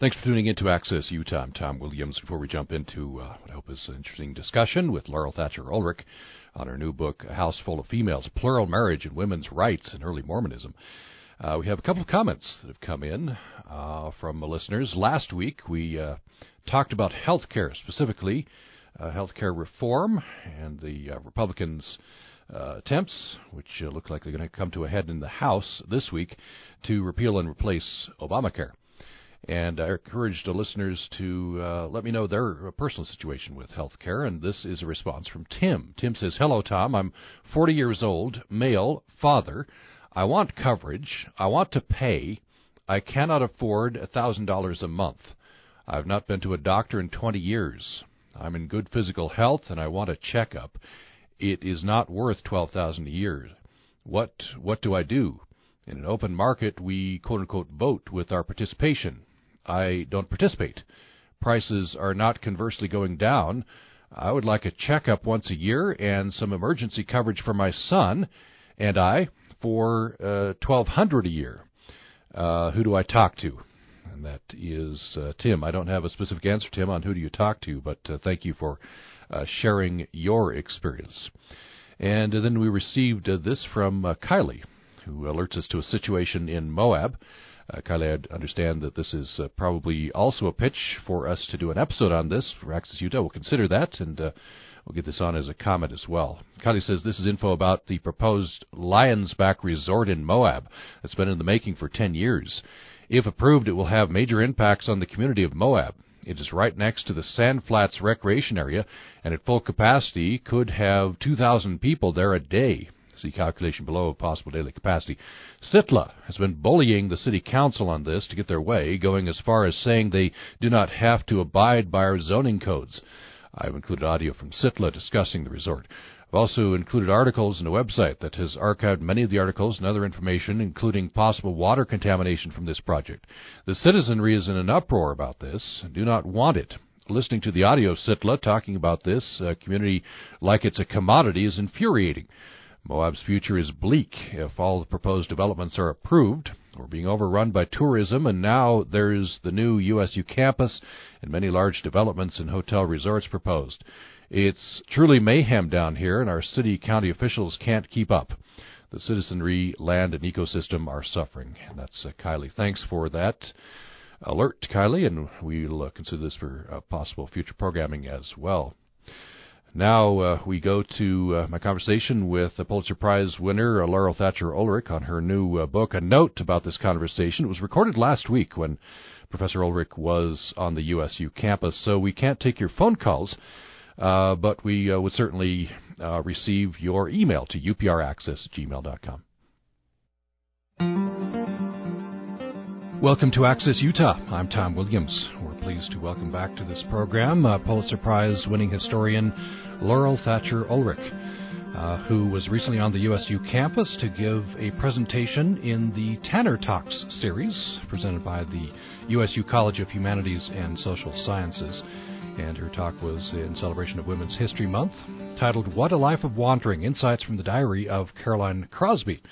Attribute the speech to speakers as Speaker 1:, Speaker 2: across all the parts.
Speaker 1: Thanks for tuning in to Access Utah. I'm Tom Williams. Before we jump into uh, what I hope is an interesting discussion with Laurel Thatcher Ulrich on her new book, A House Full of Females Plural Marriage and Women's Rights in Early Mormonism, uh, we have a couple of comments that have come in uh, from listeners. Last week we uh, talked about health care, specifically uh, health care reform, and the uh, Republicans' uh, attempts, which look like they're going to come to a head in the House this week, to repeal and replace Obamacare. And I encourage the listeners to uh, let me know their personal situation with health care. And this is a response from Tim. Tim says, Hello, Tom. I'm 40 years old, male, father. I want coverage. I want to pay. I cannot afford $1,000 a month. I've not been to a doctor in 20 years. I'm in good physical health and I want a checkup. It is not worth 12,000 a year. What what do I do? In an open market, we quote unquote vote with our participation. I don't participate. Prices are not conversely going down. I would like a checkup once a year and some emergency coverage for my son and I for uh, twelve hundred a year. Uh, who do I talk to? And that is uh, Tim. I don't have a specific answer, Tim, on who do you talk to, but uh, thank you for uh, sharing your experience. And then we received uh, this from Kylie, who alerts us to a situation in Moab. Uh, Kylie, I understand that this is uh, probably also a pitch for us to do an episode on this for Access Utah. We'll consider that, and uh, we'll get this on as a comment as well. Kylie says this is info about the proposed Lions Back Resort in Moab that's been in the making for 10 years. If approved, it will have major impacts on the community of Moab. It is right next to the Sand Flats recreation area, and at full capacity could have 2,000 people there a day. See calculation below of possible daily capacity. Sitla has been bullying the city council on this to get their way, going as far as saying they do not have to abide by our zoning codes. I've included audio from Sitla discussing the resort. I've also included articles in a website that has archived many of the articles and other information, including possible water contamination from this project. The citizenry is in an uproar about this and do not want it. Listening to the audio of Sitla talking about this uh, community like it's a commodity is infuriating. Moab's future is bleak if all the proposed developments are approved. We're being overrun by tourism, and now there's the new USU campus and many large developments and hotel resorts proposed. It's truly mayhem down here, and our city county officials can't keep up. The citizenry, land, and ecosystem are suffering. And that's uh, Kylie. Thanks for that alert, Kylie, and we'll uh, consider this for uh, possible future programming as well. Now uh, we go to uh, my conversation with the Pulitzer Prize winner uh, Laurel Thatcher Ulrich on her new uh, book. A note about this conversation: it was recorded last week when Professor Ulrich was on the USU campus, so we can't take your phone calls, uh, but we uh, would certainly receive your email to upraccess@gmail.com. Welcome to Access Utah. I'm Tom Williams. We're pleased to welcome back to this program Pulitzer Prize winning historian Laurel Thatcher Ulrich, uh, who was recently on the USU campus to give a presentation in the Tanner Talks series presented by the USU College of Humanities and Social Sciences. And her talk was in celebration of Women's History Month, titled What a Life of Wandering Insights from the Diary of Caroline Crosby.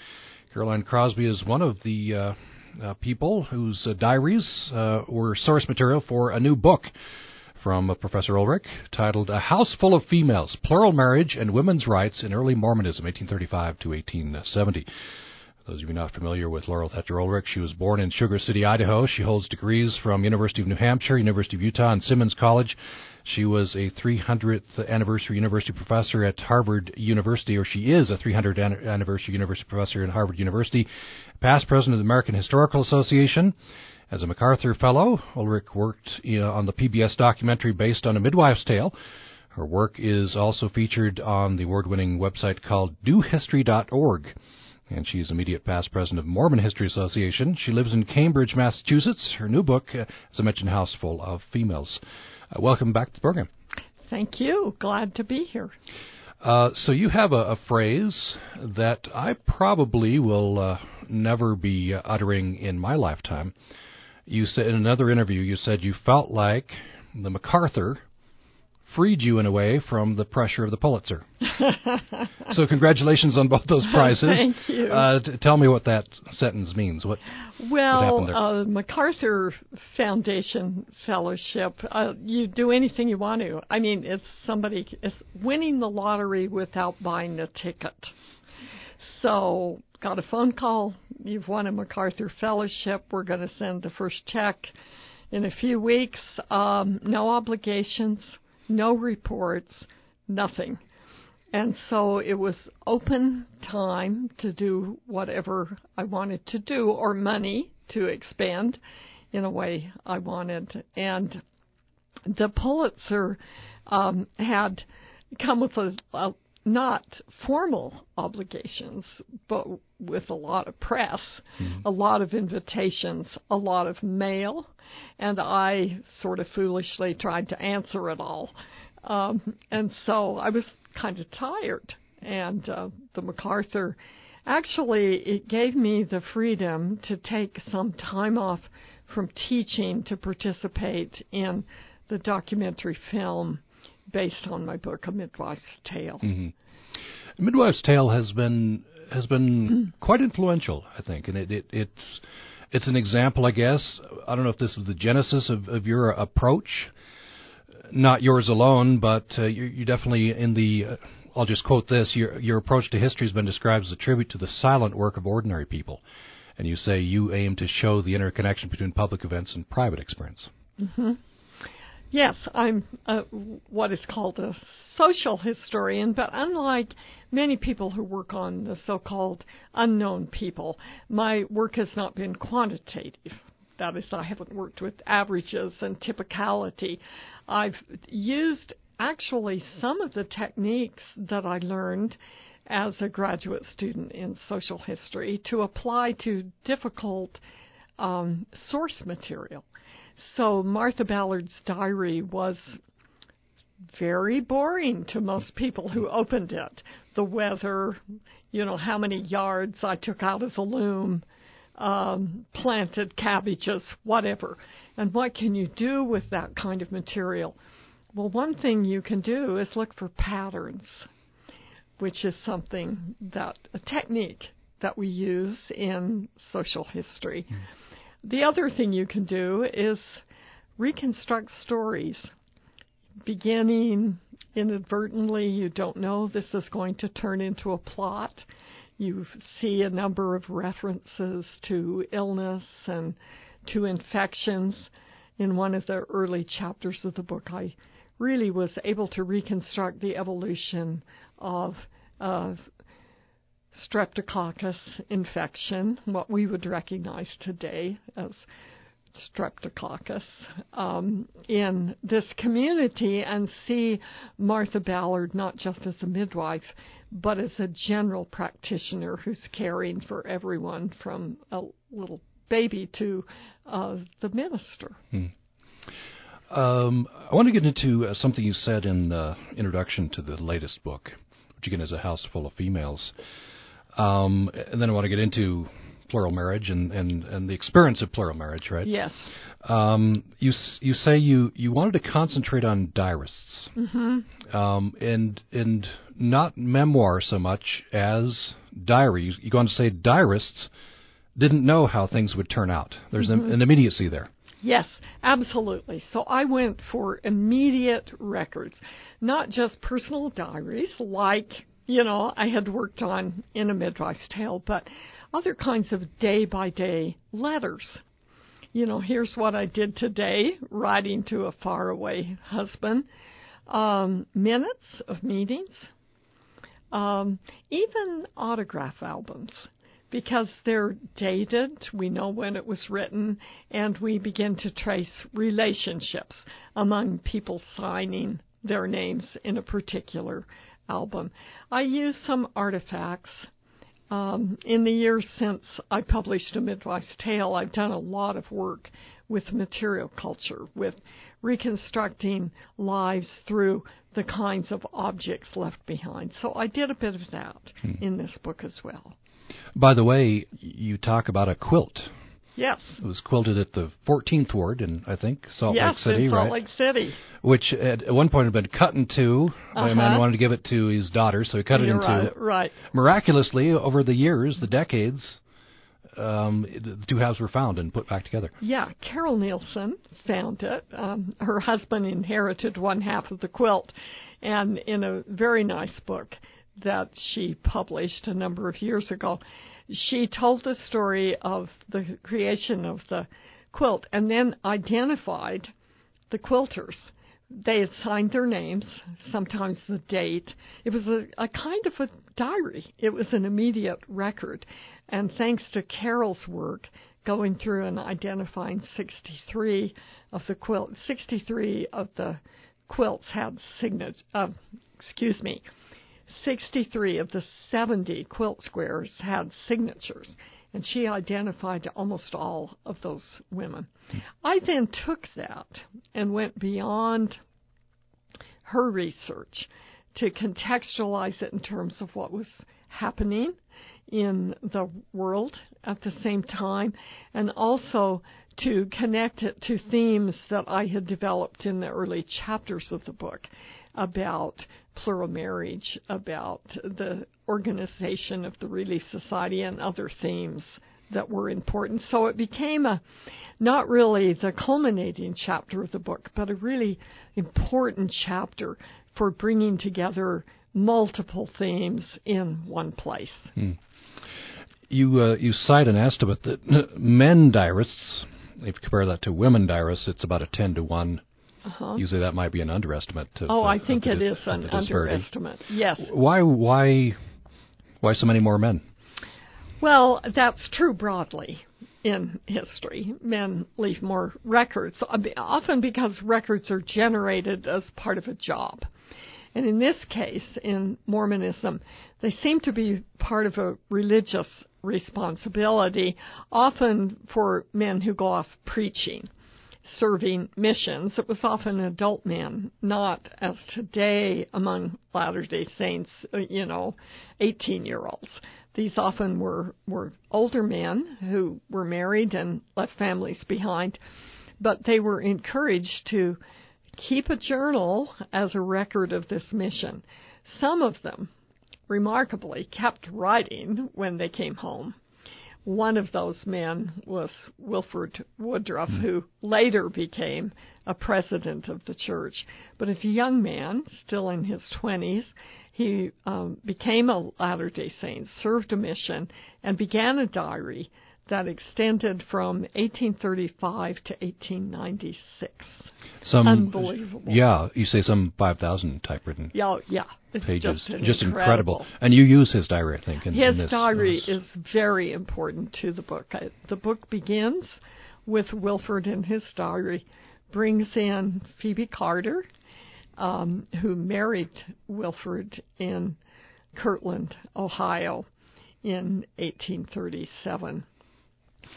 Speaker 1: Caroline Crosby is one of the uh, uh, people whose uh, diaries uh, were source material for a new book from Professor Ulrich titled A House Full of Females Plural Marriage and Women's Rights in Early Mormonism, 1835 to 1870. For those of you not familiar with Laurel Thatcher Ulrich, she was born in Sugar City, Idaho. She holds degrees from University of New Hampshire, University of Utah, and Simmons College. She was a 300th anniversary university professor at Harvard University, or she is a 300th anniversary university professor at Harvard University, past president of the American Historical Association, as a MacArthur Fellow, Ulrich worked on the PBS documentary based on A Midwife's Tale. Her work is also featured on the award winning website called dohistory.org. And she is immediate past president of Mormon History Association. She lives in Cambridge, Massachusetts. Her new book, uh, as I mentioned, House Full of Females. Uh, welcome back to the program.
Speaker 2: Thank you. Glad to be here.
Speaker 1: Uh, so you have a, a, phrase that I probably will uh, never be uttering in my lifetime you said in another interview you said you felt like the MacArthur freed you in a way from the pressure of the Pulitzer. so congratulations on both those prizes.
Speaker 2: Thank you.
Speaker 1: Uh, t- tell me what that sentence means. What
Speaker 2: well,
Speaker 1: what
Speaker 2: uh, MacArthur Foundation Fellowship. Uh, you do anything you want to. I mean, it's somebody it's winning the lottery without buying a ticket. So got a phone call. You've won a MacArthur Fellowship. We're going to send the first check in a few weeks. Um, no obligations, no reports, nothing. And so it was open time to do whatever I wanted to do, or money to expand in a way I wanted. And the Pulitzer um, had come with a, a not formal obligations, but with a lot of press, mm-hmm. a lot of invitations, a lot of mail, and I sort of foolishly tried to answer it all. Um, and so I was kind of tired. And uh, the MacArthur, actually, it gave me the freedom to take some time off from teaching to participate in the documentary film based on my book, A Midwife's Tale.
Speaker 1: Mm-hmm. Midwife's Tale has been has been quite influential, I think, and it, it it's it's an example, I guess. I don't know if this is the genesis of, of your approach, not yours alone, but uh, you're, you're, definitely in the. Uh, I'll just quote this: your your approach to history has been described as a tribute to the silent work of ordinary people, and you say you aim to show the interconnection between public events and private experience.
Speaker 2: Mm-hmm. Yes, I'm a, what is called a social historian, but unlike many people who work on the so called unknown people, my work has not been quantitative. That is, I haven't worked with averages and typicality. I've used actually some of the techniques that I learned as a graduate student in social history to apply to difficult um, source material. So Martha Ballard's diary was very boring to most people who opened it. The weather, you know, how many yards I took out as a loom, um, planted cabbages, whatever. And what can you do with that kind of material? Well, one thing you can do is look for patterns, which is something that, a technique that we use in social history. Mm. The other thing you can do is reconstruct stories. Beginning inadvertently, you don't know this is going to turn into a plot. You see a number of references to illness and to infections. In one of the early chapters of the book, I really was able to reconstruct the evolution of streptococcus infection, what we would recognize today as streptococcus, um, in this community and see Martha Ballard not just as a midwife, but as a general practitioner who's caring for everyone from a little baby to uh, the minister.
Speaker 1: Hmm. Um, I want to get into uh, something you said in the introduction to the latest book, which again is a house full of females. Um, and then I want to get into plural marriage and, and, and the experience of plural marriage, right?
Speaker 2: Yes.
Speaker 1: Um, you you say you, you wanted to concentrate on diarists,
Speaker 2: mm-hmm.
Speaker 1: um, and and not memoir so much as diary. You, you go on to say diarists didn't know how things would turn out. There's mm-hmm. an, an immediacy there.
Speaker 2: Yes, absolutely. So I went for immediate records, not just personal diaries like you know, I had worked on in a midwife's tale, but other kinds of day by day letters. You know, here's what I did today, writing to a faraway husband, um, minutes of meetings, um, even autograph albums, because they're dated, we know when it was written, and we begin to trace relationships among people signing their names in a particular album. I use some artifacts. Um, in the years since I published A Midwife's Tale, I've done a lot of work with material culture, with reconstructing lives through the kinds of objects left behind. So I did a bit of that hmm. in this book as well.
Speaker 1: By the way, you talk about a quilt
Speaker 2: Yes.
Speaker 1: It was quilted at the 14th Ward in, I think, Salt
Speaker 2: yes,
Speaker 1: Lake City,
Speaker 2: in Salt
Speaker 1: right?
Speaker 2: Lake City.
Speaker 1: Which at, at one point had been cut in two by a man
Speaker 2: Uh-huh.
Speaker 1: wanted to give it to his daughter, so he cut
Speaker 2: You're
Speaker 1: it in
Speaker 2: right,
Speaker 1: two.
Speaker 2: right.
Speaker 1: Miraculously, over the years, the decades, um, the two halves were found and put back together.
Speaker 2: Yeah, Carol Nielson found it. Um, her husband inherited one half of the quilt, and in a very nice book that she published a number of years ago, she told the story of the creation of the quilt and then identified the quilters. They had signed their names, sometimes the date. It was a, a kind of a diary. It was an immediate record. And thanks to Carol's work, going through and identifying 63 of the quilt, 63 of the quilts had signatures. Uh, excuse me, 63 of the 70 quilt squares had signatures, and she identified almost all of those women. I then took that and went beyond her research to contextualize it in terms of what was happening in the world at the same time, and also to connect it to themes that I had developed in the early chapters of the book about plural marriage, about the organization of the Relief Society, and other themes that were important. So it became a not really the culminating chapter of the book, but a really important chapter for bringing together multiple themes in one place.
Speaker 1: You uh, you cite an estimate that men diarists, if you compare that to women diarists, it's about a ten to one.
Speaker 2: Uh-huh.
Speaker 1: Usually that might be an underestimate.
Speaker 2: Oh, I think it
Speaker 1: dis-
Speaker 2: is an underestimate. Yes.
Speaker 1: Why why why so many more men?
Speaker 2: Well, that's true broadly in history. Men leave more records, uh, often because records are generated as part of a job. And in this case, in Mormonism, they seem to be part of a religious responsibility, often for men who go off preaching, serving missions. It was often adult men, not as today among Latter day Saints, uh, you know, 18 year olds. These often were, were older men who were married and left families behind, but they were encouraged to keep a journal as a record of this mission. Some of them, remarkably, kept writing when they came home. One of those men was Wilford Woodruff, who later became a president of the church. But as a young man, still in his 20s, he um, became a Latter day Saint, served a mission, and began a diary that extended from 1835 to 1896.
Speaker 1: Some
Speaker 2: Unbelievable.
Speaker 1: Yeah, you say some five thousand typewritten
Speaker 2: Yeah, yeah, it's
Speaker 1: pages,
Speaker 2: just,
Speaker 1: incredible. And you use his diary, I think. In,
Speaker 2: His
Speaker 1: in this,
Speaker 2: diary is very important to the book. I- The book begins with Wilford in his diary, brings in Phoebe Carter, um, who married Wilford in Kirtland, Ohio, in 1837.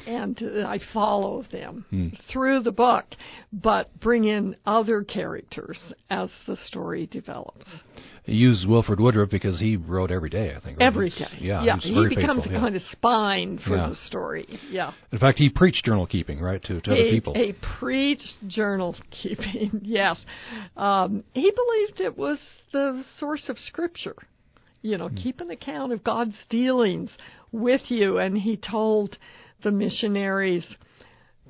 Speaker 2: And uh, I follow them
Speaker 1: Hmm.
Speaker 2: through the book, but bring in other characters as the story develops.
Speaker 1: You use Wilford Woodruff because he wrote every day, I think.
Speaker 2: Every
Speaker 1: It's- Yeah,
Speaker 2: yeah. he becomes
Speaker 1: faithful,
Speaker 2: a
Speaker 1: yeah.
Speaker 2: kind of spine for
Speaker 1: Yeah.
Speaker 2: the story. Yeah.
Speaker 1: In fact, he preached journal keeping, right, to, to other people.
Speaker 2: a preached journal keeping, yes. Um, he believed it was the source of Scripture. You
Speaker 1: Hmm.
Speaker 2: know, keep an account of God's dealings with you. And he told the missionaries,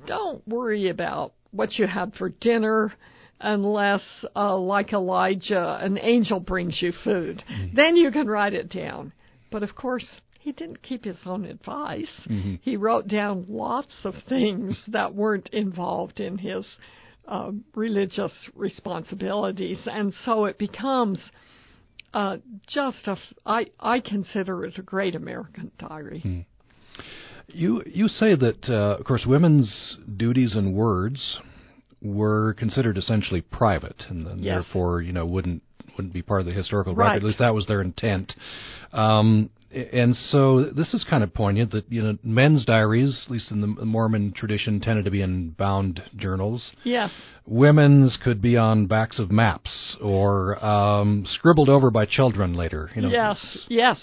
Speaker 2: don't worry about what you had for dinner unless, uh, like Elijah, an angel brings you food. Then you can write it down. But of course, he didn't keep his own advice. He wrote down lots of things that weren't involved in his um, religious responsibilities, and so it becomes uh, just a. I I consider it a great American diary.
Speaker 1: You you say that, uh, of course, women's duties and words were considered essentially private, and, and
Speaker 2: Yes.
Speaker 1: therefore, you know, wouldn't wouldn't be part of the historical
Speaker 2: Right.
Speaker 1: record. At least that was their intent. Um, and so this is kind of poignant that you know men's diaries, at least in the Mormon tradition, tended to be in bound journals.
Speaker 2: Yes.
Speaker 1: Women's could be on backs of maps or um, scribbled over by children later. You know,
Speaker 2: Yes, yes,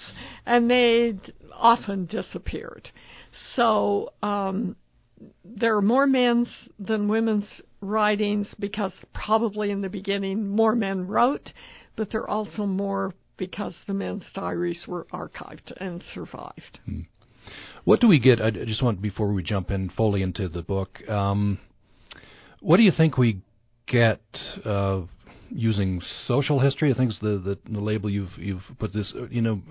Speaker 2: and they often disappeared. So um, there are more men's than women's writings because probably in the beginning more men wrote, but there are also more because the men's diaries were archived and survived. Hmm.
Speaker 1: What do we get? I just want before we jump in fully into the book. Um, what do you think we get uh, using social history? I think is the, the the label you've you've put this. You know,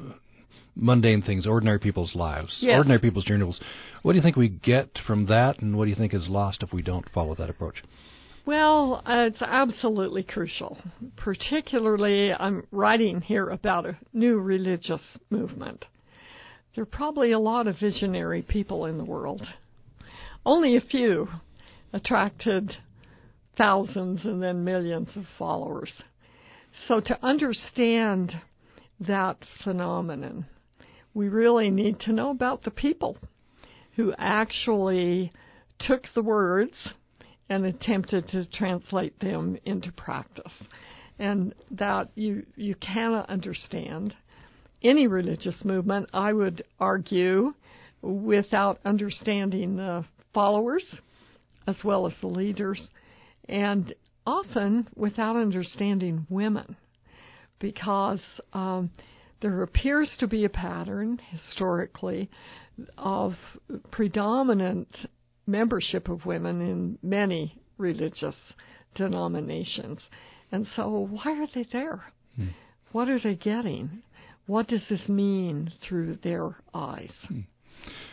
Speaker 1: mundane things, ordinary people's lives,
Speaker 2: yes.
Speaker 1: ordinary people's journals. What do you think we get from that, and what do you think is lost if we don't follow that approach?
Speaker 2: Well, uh, it's absolutely crucial. Particularly, I'm writing here about a new religious movement. There are probably a lot of visionary people in the world. Only a few attracted thousands and then millions of followers. So, to understand that phenomenon, we really need to know about the people who actually took the words and attempted to translate them into practice. And that you, you cannot understand any religious movement, I would argue, without understanding the followers as well as the leaders, and often without understanding women, because um, there appears to be a pattern historically of predominant membership of women in many religious denominations. And so, why are they there? Hmm. What are they getting? What does this mean through their eyes? Hmm.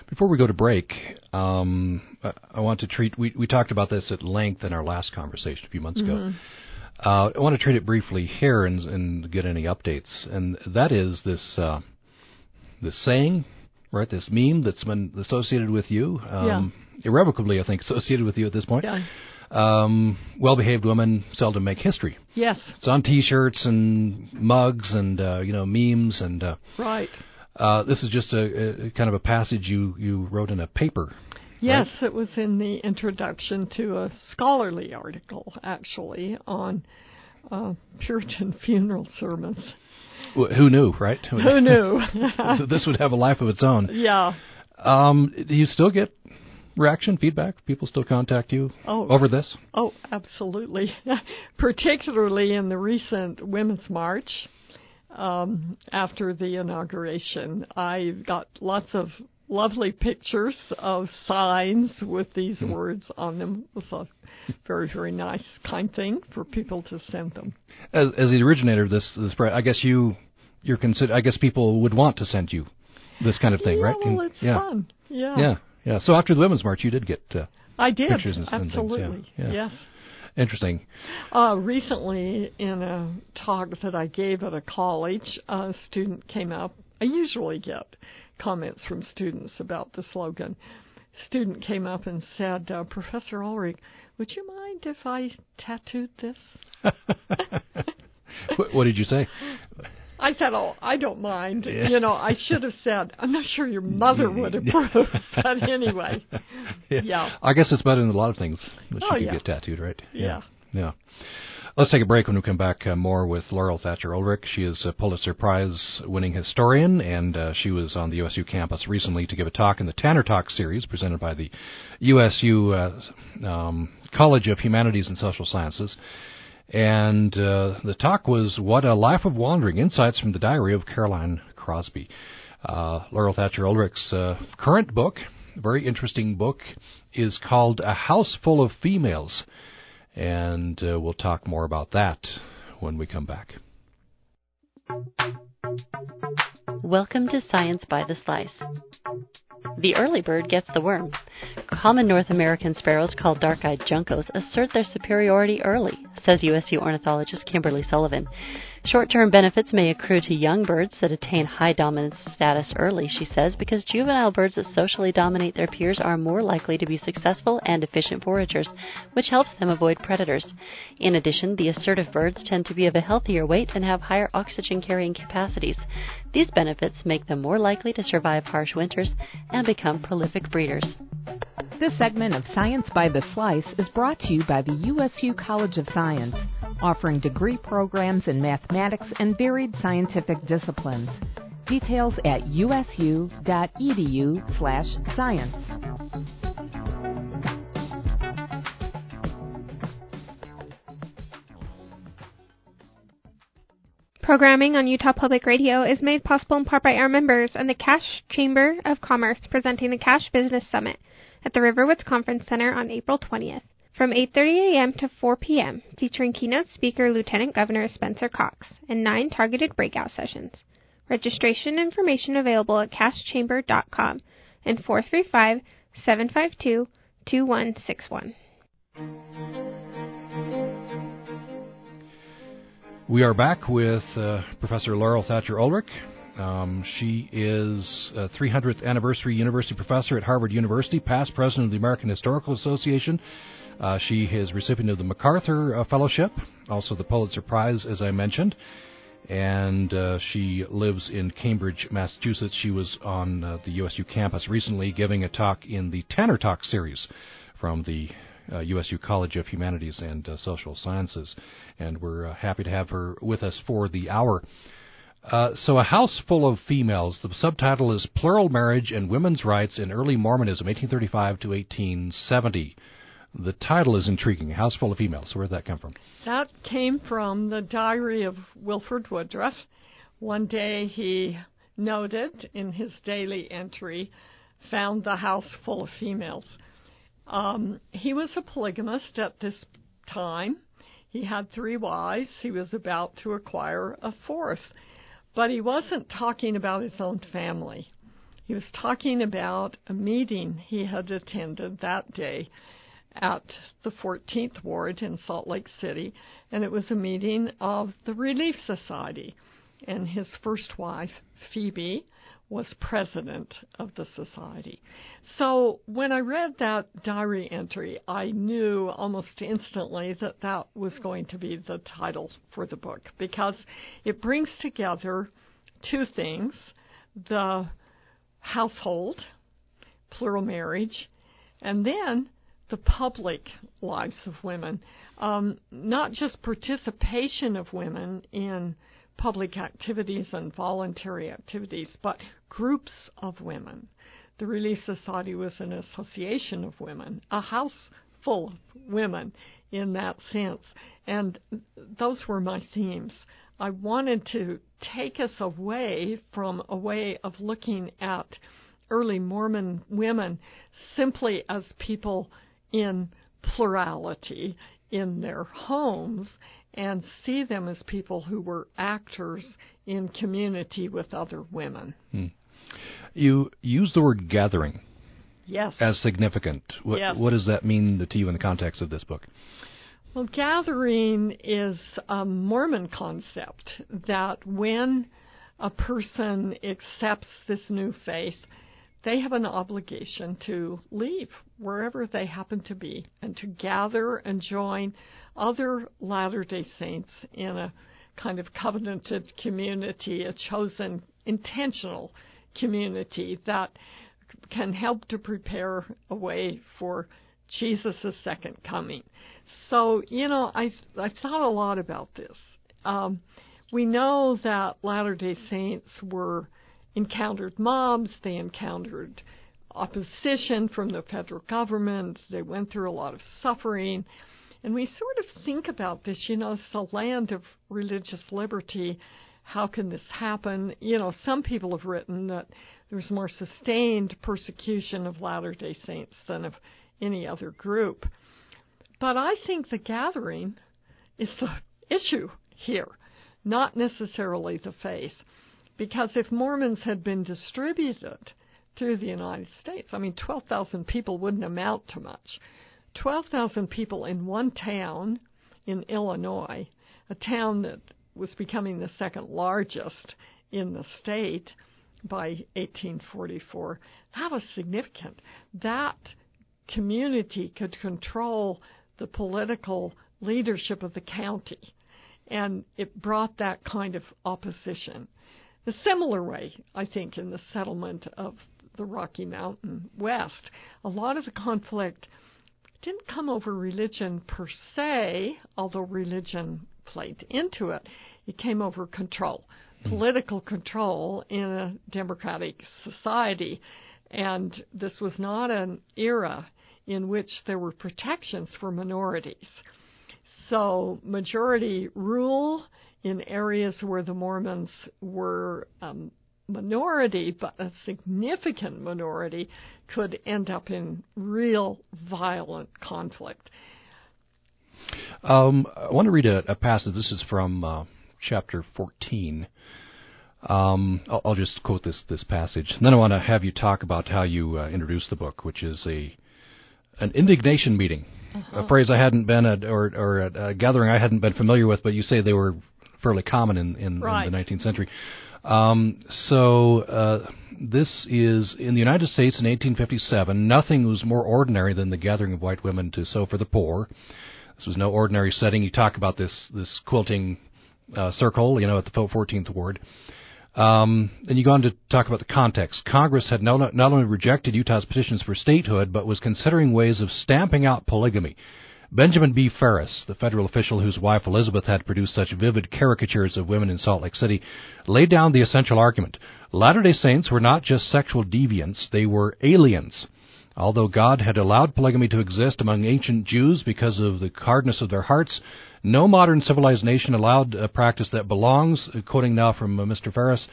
Speaker 1: Before we go to break, um, I want to treat. We, we talked about this at length in our last conversation a few months ago. Uh, I want to treat it briefly here and, and, get any updates, and that is this uh, this saying, right? This meme that's been associated with you,
Speaker 2: um,
Speaker 1: yeah. irrevocably, I think, associated with you at this point.
Speaker 2: Yeah.
Speaker 1: Um, well-behaved women seldom make history.
Speaker 2: Yes,
Speaker 1: it's on T-shirts and mugs and uh, you know memes and uh,
Speaker 2: right.
Speaker 1: Uh, this is just a, a, kind of a passage you you wrote in a paper
Speaker 2: Yes,
Speaker 1: right?
Speaker 2: it was in the introduction to a scholarly article, actually, on uh, Puritan funeral sermons.
Speaker 1: Well, who knew, right?
Speaker 2: Who knew?
Speaker 1: this would have a life of its own.
Speaker 2: Yeah.
Speaker 1: Um, do you still get reaction, feedback? People still contact you
Speaker 2: oh,
Speaker 1: over this?
Speaker 2: Oh, absolutely. Particularly in the recent Women's March um, after the inauguration, I got lots of lovely pictures of signs with these mm. words on them. It was a very, very nice, kind thing for people to send them.
Speaker 1: As, as the originator of this, this, I guess you, you're consider. I guess people would want to send you this kind of thing,
Speaker 2: yeah,
Speaker 1: right?
Speaker 2: Well, it's
Speaker 1: yeah.
Speaker 2: fun. Yeah.
Speaker 1: Yeah. Yeah. So after the Women's March, you did get. Uh,
Speaker 2: I did.
Speaker 1: Pictures and,
Speaker 2: Absolutely.
Speaker 1: And things. Yeah. yeah.
Speaker 2: Yes.
Speaker 1: Interesting.
Speaker 2: Uh, recently, in a talk that I gave at a college, a student came up. I usually get comments from students about the slogan. Student came up and said, uh, Professor Ulrich, would you mind if I tattooed this?
Speaker 1: what, what did you say?
Speaker 2: I said, "Oh, I don't mind." Yeah. You know, I should have said, "I'm not sure your mother would approve," but anyway, yeah. yeah.
Speaker 1: I guess it's better than a lot of things that
Speaker 2: oh,
Speaker 1: you
Speaker 2: yeah.
Speaker 1: get tattooed, right?
Speaker 2: Yeah,
Speaker 1: yeah. Let's take a break when we come back uh, more with Laurel Thatcher Ulrich. She is a Pulitzer Prize winning historian, and uh, she was on the USU campus recently to give a talk in the Tanner Talk series presented by the USU uh, um, College of Humanities and Social Sciences. And uh, the talk was What a Life of Wandering Insights from the Diary of Caroline Crosby. Uh, Laurel Thatcher Ulrich's uh, current book, very interesting book, is called A House Full of Females and uh, we'll talk more about that when we come back.
Speaker 3: Welcome to Science by the Slice. The early bird gets the worm. Common North American sparrows called dark eyed juncos assert their superiority early, says USU ornithologist Kimberly Sullivan. Short term benefits may accrue to young birds that attain high dominance status early, she says, because juvenile birds that socially dominate their peers are more likely to be successful and efficient foragers, which helps them avoid predators. In addition, the assertive birds tend to be of a healthier weight and have higher oxygen carrying capacities. These benefits make them more likely to survive harsh winters and become prolific breeders.
Speaker 4: This segment of Science by the Slice is brought to you by the USU College of Science, offering degree programs in mathematics and varied scientific disciplines. Details at usu.edu/science.
Speaker 5: Programming on Utah Public Radio is made possible in part by our members and the Cache Chamber of Commerce presenting the Cache Business Summit at the Riverwoods Conference Center on April 20th from 8:30 a.m. to 4 p.m., featuring keynote speaker Lieutenant Governor Spencer Cox and nine targeted breakout sessions. Registration information available at cachechamber.com and 435 752 2161.
Speaker 1: We are back with uh, Professor Laurel Thatcher Ulrich. Um, she is a 300th anniversary university professor at Harvard University, past president of the American Historical Association. Uh, she is recipient of the MacArthur uh, Fellowship, also the Pulitzer Prize, as I mentioned. And uh, she lives in Cambridge, Massachusetts. She was on uh, the USU campus recently giving a talk in the Tanner Talk series from the uh, USU College of Humanities and uh, Social Sciences, and we're uh, happy to have her with us for the hour. Uh, so, A House Full of Females. The subtitle is Plural Marriage and Women's Rights in Early Mormonism, 1835 to 1870. The title is intriguing. House Full of Females. Where did that come from?
Speaker 2: That came from the diary of Wilford Woodruff. One day he noted in his daily entry, found the house full of females. Um, he was a polygamist at this time. He had three wives. He was about to acquire a fourth. But he wasn't talking about his own family. He was talking about a meeting he had attended that day at the 14th Ward in Salt Lake City, and it was a meeting of the Relief Society. And his first wife, Phoebe, was president of the society. So when I read that diary entry, I knew almost instantly that that was going to be the title for the book because it brings together two things the household, plural marriage, and then the public lives of women. Um, not just participation of women in public activities and voluntary activities, but groups of women. The Relief Society was an association of women, a house full of women in that sense. And those were my themes. I wanted to take us away from a way of looking at early Mormon women simply as people in plurality in their homes and see them as people who were actors in community with other women.
Speaker 1: Hmm. You use the word gathering.
Speaker 2: Yes.
Speaker 1: As significant. What,
Speaker 2: yes.
Speaker 1: what does that mean to you in the context of this book?
Speaker 2: Well, gathering is a Mormon concept that when a person accepts this new faith, they have an obligation to leave wherever they happen to be and to gather and join other Latter day Saints in a kind of covenanted community, a chosen intentional community that can help to prepare a way for Jesus' second coming. So, you know, I I thought a lot about this. Um, we know that Latter day Saints were encountered mobs, they encountered opposition from the federal government, they went through a lot of suffering. And we sort of think about this, you know, it's a land of religious liberty. How can this happen? You know, some people have written that there's more sustained persecution of Latter day Saints than of any other group. But I think the gathering is the issue here, not necessarily the faith. Because if Mormons had been distributed through the United States, I mean, 12,000 people wouldn't amount to much. 12,000 people in one town in Illinois, a town that was becoming the second largest in the state by 1844, that was significant. That community could control the political leadership of the county, and it brought that kind of opposition. A similar way, I think, in the settlement of the Rocky Mountain West, a lot of the conflict didn't come over religion per se, although religion played into it. It came over control, mm. political control in a democratic society. And this was not an era in which there were protections for minorities. So, majority rule in areas where the Mormons were um, minority, but a significant minority, could end up in real violent conflict.
Speaker 1: Um, I want to read a, a passage. This is from uh, chapter 14. Um, I'll, I'll, just quote this this passage, and then I want to have you talk about how you uh, introduced the book, which is a an indignation meeting, uh-huh. a phrase I hadn't been at, or or a, a gathering I hadn't been familiar with, but you say they were fairly common in in,
Speaker 2: right.
Speaker 1: in the 19th century. Um, so uh, this is in the United States in 1857. Nothing was more ordinary than the gathering of white women to sew for the poor. This was no ordinary setting. You talk about this this quilting uh, circle, you know, at the 14th ward. Um, and you go on to talk about the context. Congress had not, not only rejected Utah's petitions for statehood, but was considering ways of stamping out polygamy. Benjamin B. Ferris, the federal official whose wife Elizabeth had produced such vivid caricatures of women in Salt Lake City, laid down the essential argument. Latter day Saints were not just sexual deviants, they were aliens. Although God had allowed polygamy to exist among ancient Jews because of the hardness of their hearts, no modern civilized nation allowed a practice that belongs, quoting now from uh, Mr. Ferris,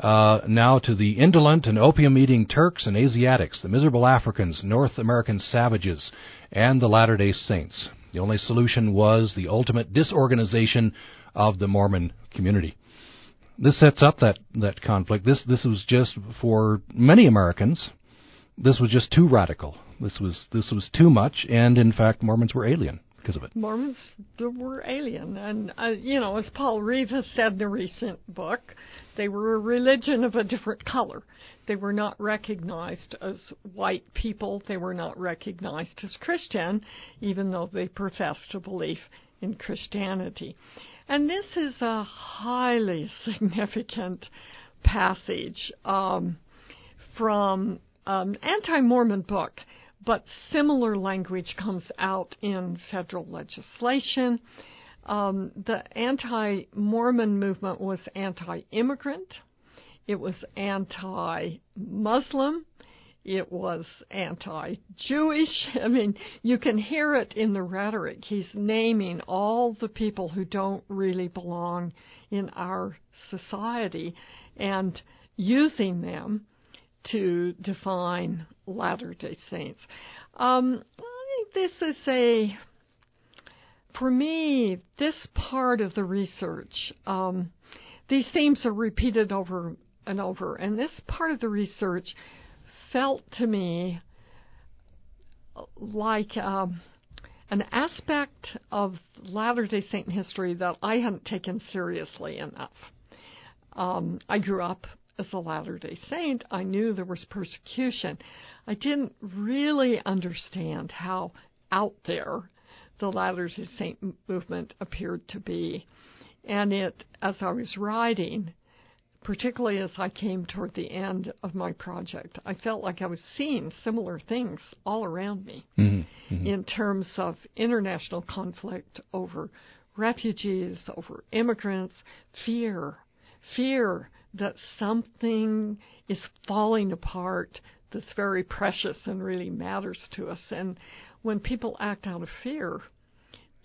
Speaker 1: uh, now to the indolent and opium eating Turks and Asiatics, the miserable Africans, North American savages, and the Latter day Saints. The only solution was the ultimate disorganization of the Mormon community. This sets up that, that conflict. This, this was just for many Americans this was just too radical. This was this was too much, and in fact, Mormons were alien because of it.
Speaker 2: Mormons were alien, and uh, you know, as Paul Reeve has said in a recent book, they were a religion of a different color. They were not recognized as white people. They were not recognized as Christian, even though they professed a belief in Christianity. And this is a highly significant passage um, from an anti-Mormon book, but similar language comes out in federal legislation. Um, the anti-Mormon movement was anti-immigrant. It was anti-Muslim. It was anti-Jewish. I mean, you can hear it in the rhetoric. He's naming all the people who don't really belong in our society and using them to define Latter day Saints. Um, this is a, for me, this part of the research, um, these themes are repeated over and over, and this part of the research felt to me like um, an aspect of Latter day Saint history that I hadn't taken seriously enough. Um, I grew up as a Latter day Saint, I knew there was persecution. I didn't really understand how out there the Latter day Saint movement appeared to be. And it, as I was writing, particularly as I came toward the end of my project, I felt like I was seeing similar things all around me
Speaker 1: mm-hmm, mm-hmm.
Speaker 2: in terms of international conflict over refugees, over immigrants, fear, fear that something is falling apart that's very precious and really matters to us. And when people act out of fear,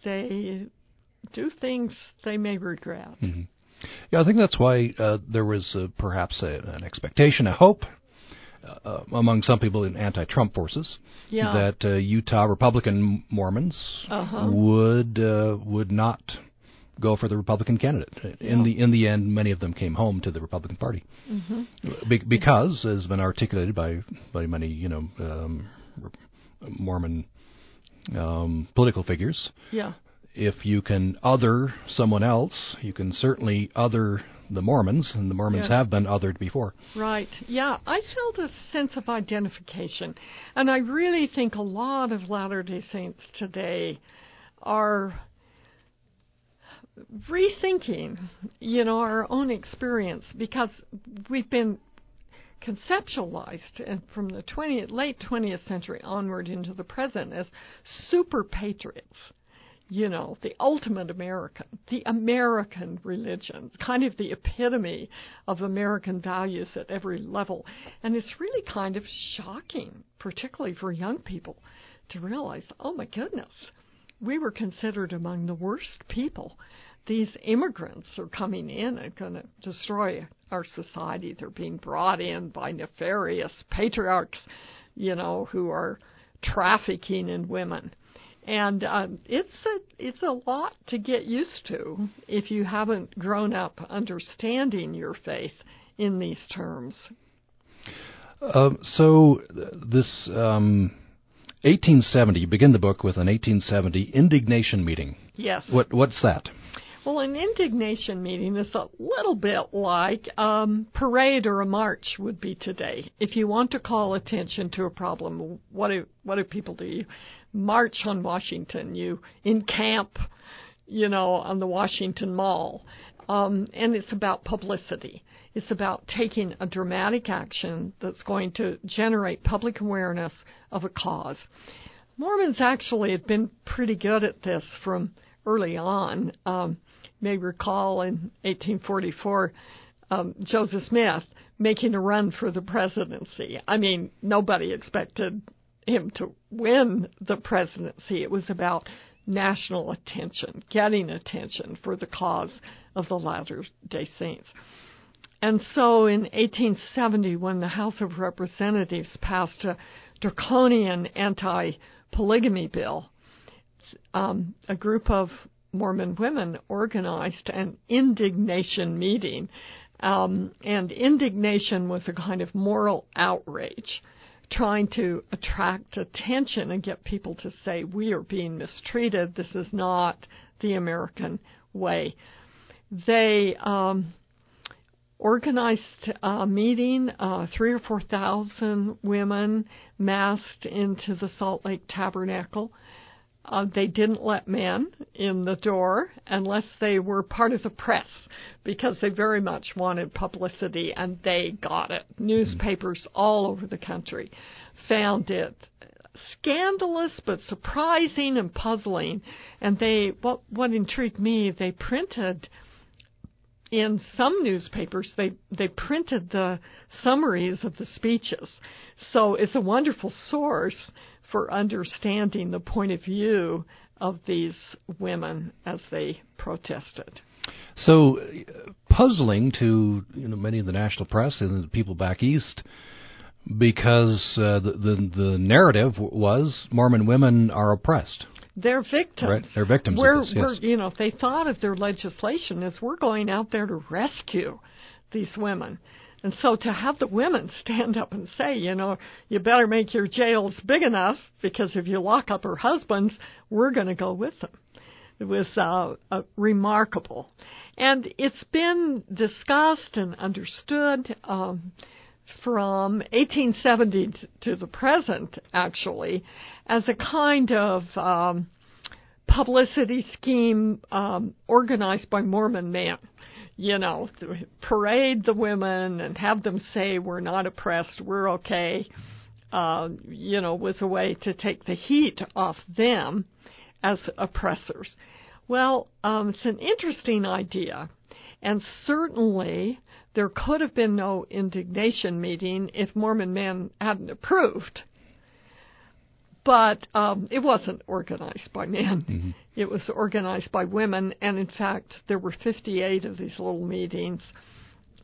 Speaker 2: they do things they may regret.
Speaker 1: Mm-hmm. Yeah, I think that's why uh, there was uh, perhaps a, an expectation, a hope uh, among some people in anti-Trump forces
Speaker 2: yeah.
Speaker 1: that uh, Utah Republican Mormons
Speaker 2: uh-huh.
Speaker 1: would uh, would not go for the Republican candidate. In
Speaker 2: yeah.
Speaker 1: the in the end, many of them came home to the Republican Party
Speaker 2: mm-hmm.
Speaker 1: Be- because, as has been articulated by by many you know um, Mormon um, political figures.
Speaker 2: Yeah.
Speaker 1: If you can other someone else, you can certainly other the Mormons, and the Mormons
Speaker 2: yeah.
Speaker 1: have been othered before.
Speaker 2: Right. Yeah, I felt a sense of identification, and I really think a lot of Latter Day Saints today are rethinking, you know, our own experience because we've been conceptualized and from the 20th, late 20th century onward into the present as super patriots. You know, the ultimate American, the American religion, kind of the epitome of American values at every level. And it's really kind of shocking, particularly for young people, to realize, oh my goodness, we were considered among the worst people these immigrants are coming in and going to destroy our society. They're being brought in by nefarious patriarchs, you know, who are trafficking in women. And um, it's a it's a lot to get used to if you haven't grown up understanding your faith in these terms.
Speaker 1: Uh, so this um, 1870, you begin the book with an 1870 indignation meeting.
Speaker 2: Yes.
Speaker 1: What what's that?
Speaker 2: Well, an indignation meeting is a little bit like um, parade or a march would be today. If you want to call attention to a problem, what do what do people do? You march on Washington. You encamp, you know, on the Washington Mall, um, and it's about publicity. It's about taking a dramatic action that's going to generate public awareness of a cause. Mormons actually had been pretty good at this from early on. Um, may recall in 1844 um, Joseph Smith making a run for the presidency. I mean, nobody expected him to win the presidency. It was about national attention, getting attention for the cause of the Latter day Saints. And so in 1870, when the House of Representatives passed a draconian anti polygamy bill, um, a group of Mormon women organized an indignation meeting. Um, and indignation was a kind of moral outrage, trying to attract attention and get people to say, We are being mistreated. This is not the American way. They um, organized a meeting, uh, three or four thousand women massed into the Salt Lake Tabernacle uh, they didn't let men in the door unless they were part of the press because they very much wanted publicity and they got it. Newspapers all over the country found it scandalous but surprising and puzzling. And they what what intrigued me they printed in some newspapers they they printed the summaries of the speeches. So it's a wonderful source for understanding the point of view of these women as they protested.
Speaker 1: So uh, puzzling to you know many of the national press and the people back east because uh, the, the the narrative was Mormon women are oppressed.
Speaker 2: They're victims.
Speaker 1: Right, they're victims.
Speaker 2: We're,
Speaker 1: of this, yes.
Speaker 2: we're, you know, they thought of their legislation as we're going out there to rescue these women. And so to have the women stand up and say, you know, you better make your jails big enough because if you lock up her husbands, we're going to go with them. It was uh, uh, remarkable. And it's been discussed and understood um, from 1870 to the present, actually, as a kind of um, publicity scheme um, organized by Mormon men you know, parade the women and have them say we're not oppressed, we're okay, uh, you know, was a way to take the heat off them as oppressors. Well, um, it's an interesting idea, and certainly there could have been no indignation meeting if Mormon men hadn't approved but um, it wasn't organized by men. Mm-hmm. It was organized by women, and in fact, there were 58 of these little meetings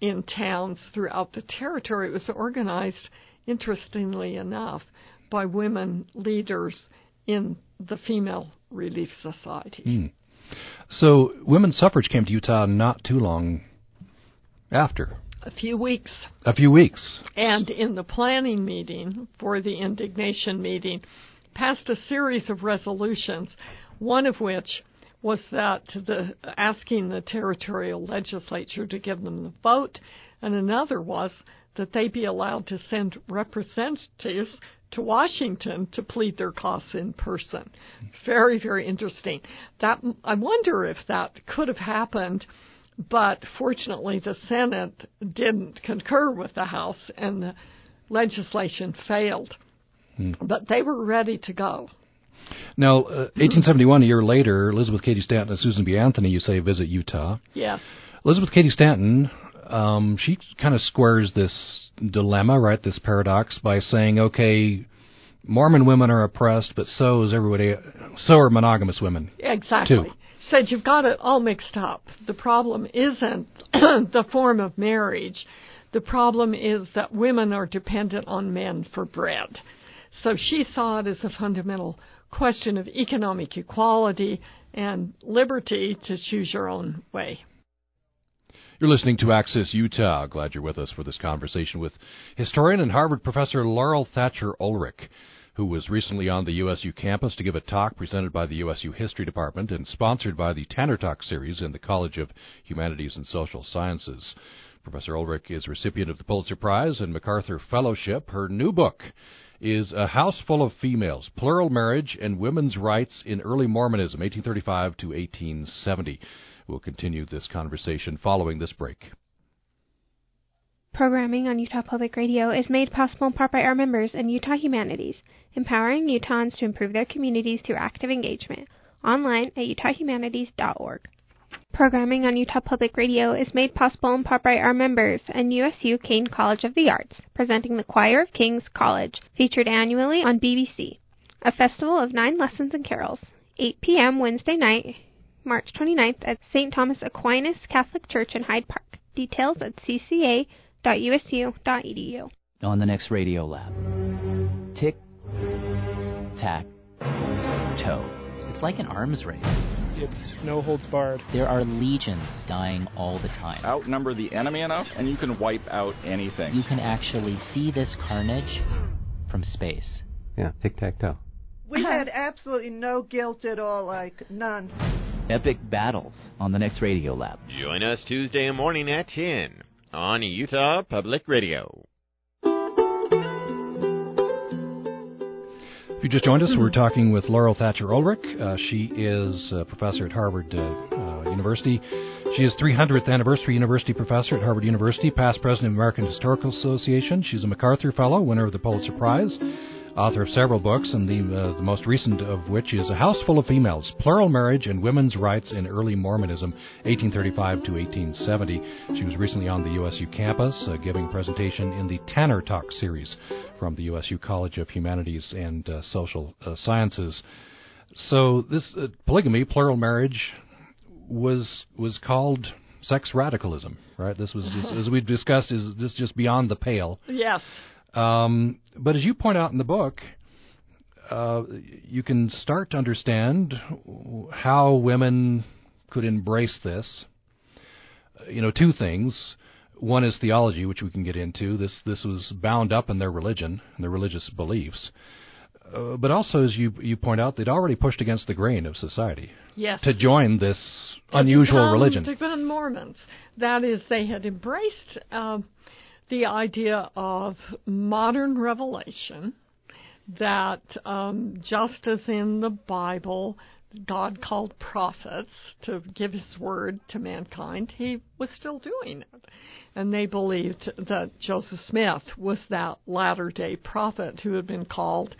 Speaker 2: in towns throughout the territory. It was organized, interestingly enough, by women leaders in the Female Relief Society.
Speaker 1: Mm. So, women's suffrage came to Utah not too long after.
Speaker 2: A few weeks.
Speaker 1: A few weeks.
Speaker 2: And in the planning meeting for the indignation meeting, passed a series of resolutions, one of which was that the asking the territorial legislature to give them the vote, and another was that they be allowed to send representatives to Washington to plead their cause in person. Very, very interesting. That I wonder if that could have happened, but fortunately the Senate didn't concur with the House, and the legislation failed. Mm. But they were ready to go.
Speaker 1: Now, uh, 1871, a year later, Elizabeth Cady Stanton and Susan B. Anthony, you say, visit Utah.
Speaker 2: Yes.
Speaker 1: Elizabeth Cady Stanton, um, she kind of squares this dilemma, right, this paradox, by saying, okay, Mormon women are oppressed, but so is everybody, so are monogamous women.
Speaker 2: Exactly.
Speaker 1: Too.
Speaker 2: Said you've got it all mixed up. The problem isn't the form of marriage. The problem is that women are dependent on men for bread. So she saw it as a fundamental question of economic equality and liberty to choose your own way.
Speaker 1: You're listening to Access Utah. Glad you're with us for this conversation with historian and Harvard professor Laurel Thatcher Ulrich, who was recently on the USU campus to give a talk presented by the USU History Department and sponsored by the Tanner Talk series in the College of Humanities and Social Sciences. Professor Ulrich is recipient of the Pulitzer Prize and MacArthur Fellowship. Her new book is A House Full of Females Plural Marriage and Women's Rights in Early Mormonism, 1835 to 1870. We'll continue this conversation following this break.
Speaker 5: Programming on Utah Public Radio is made possible in part by our members and Utah Humanities, empowering Utahns to improve their communities through active engagement. Online at utahhumanities.org. Programming on Utah Public Radio is made possible in part by our members and USU Caine College of the Arts, presenting the Choir of Kings College, featured annually on BBC. A festival of nine lessons and carols, 8 p.m. Wednesday night, March 29th at St. Thomas Aquinas Catholic Church in Hyde Park. Details at cca.usu.edu.
Speaker 6: On the next Radiolab. Tick, tack, toe. It's like an arms race.
Speaker 7: It's no holds barred.
Speaker 6: There are legions dying all the time.
Speaker 8: Outnumber the enemy enough, and you can wipe out anything.
Speaker 6: You can actually see this carnage from space.
Speaker 9: Yeah, tic tac toe.
Speaker 10: We had absolutely no guilt at all, like none.
Speaker 6: Epic battles on the next Radiolab.
Speaker 11: Join us Tuesday morning at 10 on Utah Public Radio.
Speaker 1: If you just joined us, we're talking with Laurel Thatcher Ulrich. Uh, she is a professor at Harvard uh, uh, University. She is 300th anniversary university professor at Harvard University, past president of the American Historical Association. She's a MacArthur Fellow, winner of the Pulitzer Prize, author of several books, and the, uh, the most recent of which is A House Full of Females Plural Marriage and Women's Rights in Early Mormonism, 1835 to 1870. She was recently on the USU campus uh, giving a presentation in the Tanner Talk series from the USU College of Humanities and uh, Social uh, Sciences. So, this uh, polygamy, plural marriage, was was called sex radicalism, right? This was, just, as we've discussed, is this just beyond the pale?
Speaker 2: Yes.
Speaker 1: Um, but as you point out in the book, uh, you can start to understand how women could embrace this. Uh, you know, two things. One is theology, which we can get into. This this was bound up in their religion and their religious beliefs. Uh, but also, as you you point out, they'd already pushed against the grain of society.
Speaker 2: Yes.
Speaker 1: To join this
Speaker 2: to
Speaker 1: unusual
Speaker 2: become,
Speaker 1: religion.
Speaker 2: To become Mormons. That is, they had embraced um, the idea of modern revelation. That um, just as in the Bible, God called prophets to give his word to mankind, he was still doing it. And they believed that Joseph Smith was that latter day prophet who had been called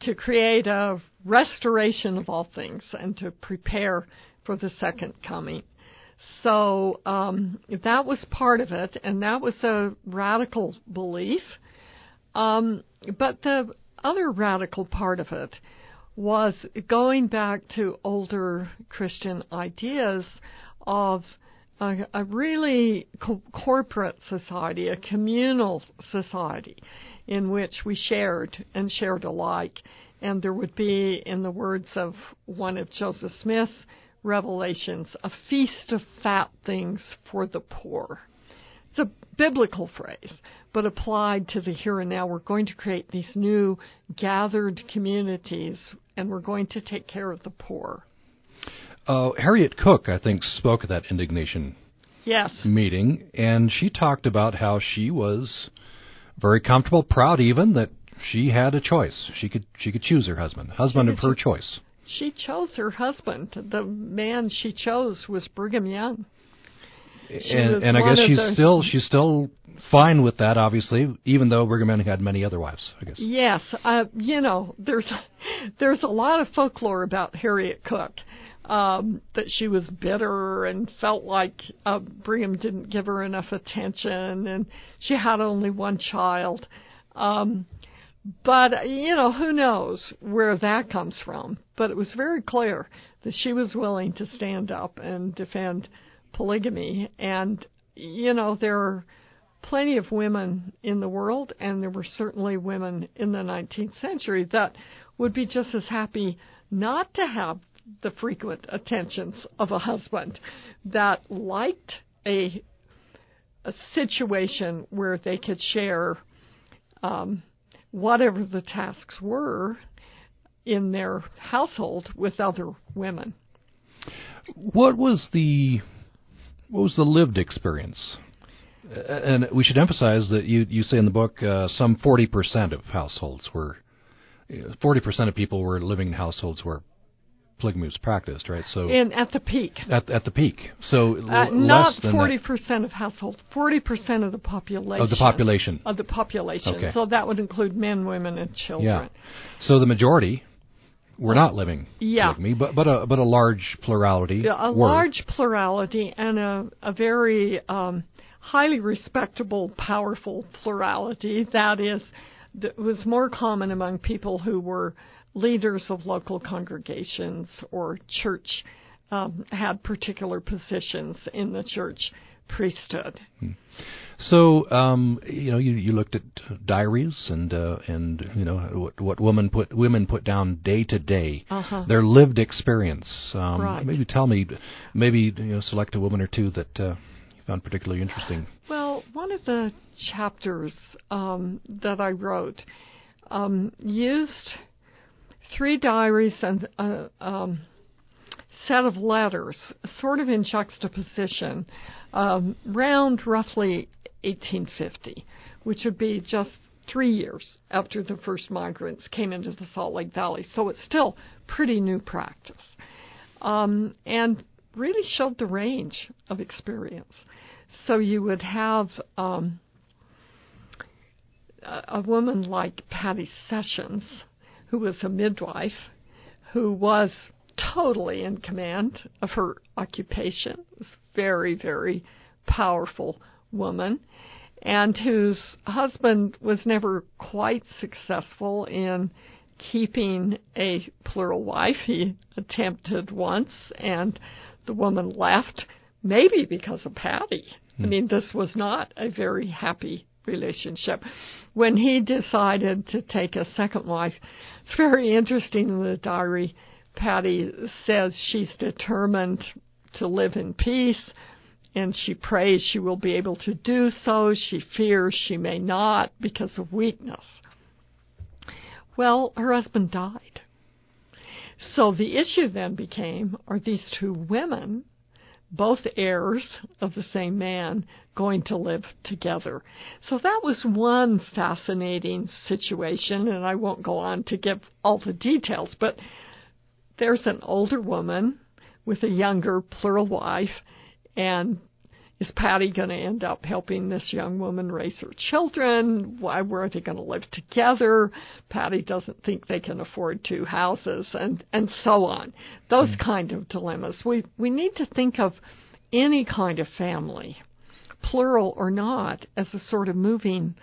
Speaker 2: to create a restoration of all things and to prepare for the second coming. So um, that was part of it, and that was a radical belief. Um, but the other radical part of it was going back to older Christian ideas of a, a really co- corporate society, a communal society in which we shared and shared alike. And there would be, in the words of one of Joseph Smith's revelations, a feast of fat things for the poor. It's a biblical phrase, but applied to the here and now. We're going to create these new gathered communities, and we're going to take care of the poor.
Speaker 1: Uh, Harriet Cook, I think, spoke at that indignation
Speaker 2: yes.
Speaker 1: meeting, and she talked about how she was very comfortable, proud even that she had a choice. She could she could choose her husband, husband of her choice.
Speaker 2: She chose her husband. The man she chose was Brigham Young. She
Speaker 1: and and I guess she's
Speaker 2: the,
Speaker 1: still she's still fine with that, obviously, even though Brigham Young had many other wives. I guess.
Speaker 2: Yes, uh, you know, there's there's a lot of folklore about Harriet Cook. Um, that she was bitter and felt like uh, Brigham didn't give her enough attention, and she had only one child. Um, But, you know, who knows where that comes from. But it was very clear that she was willing to stand up and defend polygamy. And, you know, there are plenty of women in the world, and there were certainly women in the 19th century that would be just as happy not to have the frequent attentions of a husband that liked a a situation where they could share um, whatever the tasks were in their household with other women.
Speaker 1: What was the what was the lived experience? And we should emphasize that you you say in the book uh, some forty percent of households were forty percent of people were living in households where polygamy was practiced, right? So
Speaker 2: in at the peak.
Speaker 1: At at the peak. So
Speaker 2: uh,
Speaker 1: l-
Speaker 2: not forty percent of households, forty percent of the population.
Speaker 1: Of the population.
Speaker 2: Of the population.
Speaker 1: Okay.
Speaker 2: So that would include men, women, and children.
Speaker 1: Yeah. So the majority were not living
Speaker 2: yeah.
Speaker 1: polygamy, but but a but a large plurality.
Speaker 2: Yeah, a
Speaker 1: were.
Speaker 2: large plurality and a a very um, highly respectable, powerful plurality. That is, that was more common among people who were leaders of local congregations or church um, had particular positions in the church priesthood.
Speaker 1: Hmm. So um, you know, you, you looked at diaries and uh, and you know what, what women put women put down day to day,
Speaker 2: uh-huh.
Speaker 1: their lived experience. Um,
Speaker 2: right.
Speaker 1: Maybe tell me, maybe you know, select a woman or two that uh, you found particularly interesting.
Speaker 2: Well, one of the chapters um, that I wrote um, used three diaries and a um, set of letters, sort of in juxtaposition, um, round roughly 1850, which would be just three years after the first migrants came into the Salt Lake Valley. So it's still pretty new practice. Um, and really showed the range of experience. So you would have um, a woman like Patty Sessions, who was a midwife, who was totally in command of her occupation, was very, very powerful woman, and whose husband was never quite successful in keeping a plural wife. He attempted once, and the woman left, maybe because of Patty. I hmm. mean, this was not a very happy relationship. When he decided to take a second wife, it's very interesting in the diary. Patty says she's determined to live in peace and she prays she will be able to do so. She fears she may not because of weakness. Well, her husband died. So the issue then became are these two women, both heirs of the same man, going to live together? So that was one fascinating situation, and I won't go on to give all the details, but there's an older woman with a younger plural wife, and is Patty going to end up helping this young woman raise her children? Why were they going to live together? Patty doesn't think they can afford two houses, and and so on. Those mm. kind of dilemmas. We we need to think of any kind of family, plural or not, as a sort of moving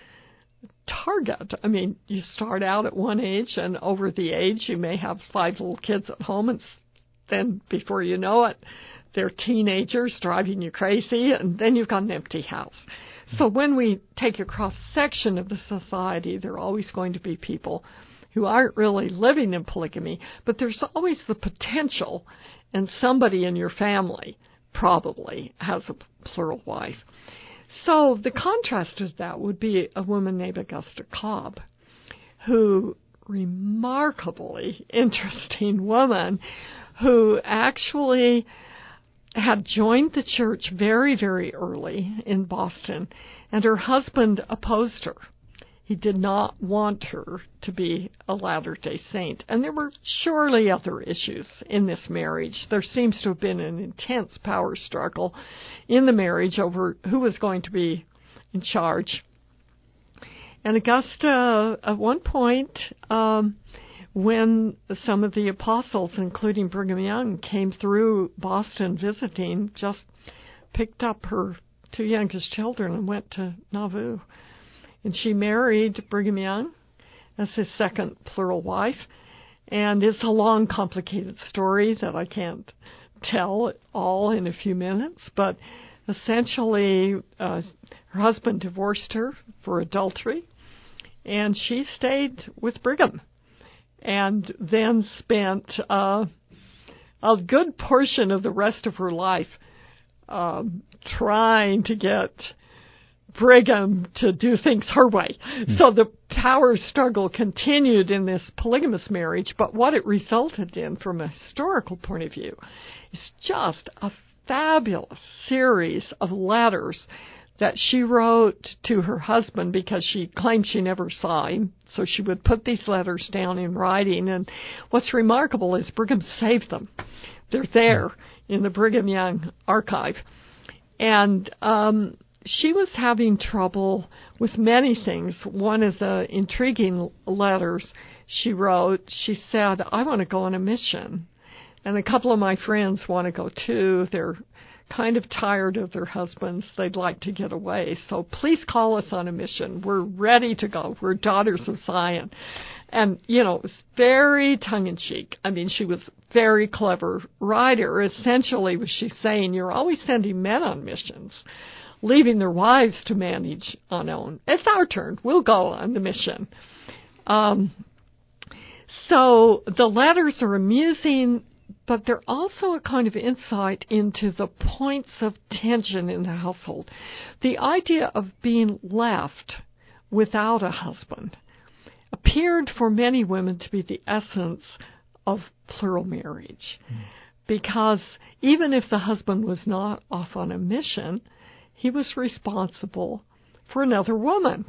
Speaker 2: target. I mean, you start out at one age, and over the age, you may have five little kids at home, and then before you know it, they're teenagers driving you crazy, and then you've got an empty house. So when we take a cross section of the society, there are always going to be people who aren't really living in polygamy, but there's always the potential, and somebody in your family probably has a plural wife. So the contrast to that would be a woman named Augusta Cobb, who remarkably interesting woman who actually had joined the church very, very early in Boston, and her husband opposed her. He did not want her to be a Latter day Saint. And there were surely other issues in this marriage. There seems to have been an intense power struggle in the marriage over who was going to be in charge. And Augusta, at one point, um, when some of the apostles, including Brigham Young, came through Boston visiting, just picked up her two youngest children and went to Nauvoo. And she married Brigham Young, as his second plural wife. And it's a long, complicated story that I can't tell all in a few minutes, but essentially, uh, her husband divorced her for adultery, and she stayed with Brigham, and then spent uh, a good portion of the rest of her life um, trying to get Brigham to do things her way. Mm. So the power struggle continued in this polygamous marriage, but what it resulted in from a historical point of view is just a fabulous series of letters that she wrote to her husband because she claimed she never saw him. So she would put these letters down in writing. And what's remarkable is Brigham saved them. They're there in the Brigham Young archive. And um, she was having trouble with many things. One of the intriguing letters she wrote, she said, I want to go on a mission. And a couple of my friends want to go too. They're kind of tired of their husbands. They'd like to get away. So please call us on a mission. We're ready to go. We're daughters of Zion. And, you know, it was very tongue in cheek. I mean, she was very clever writer. Essentially, was she saying, You're always sending men on missions, leaving their wives to manage on own. It's our turn. We'll go on the mission. Um, so the letters are amusing but they're also a kind of insight into the points of tension in the household. The idea of being left without a husband appeared for many women to be the essence of plural marriage. Mm. Because even if the husband was not off on a mission, he was responsible for another woman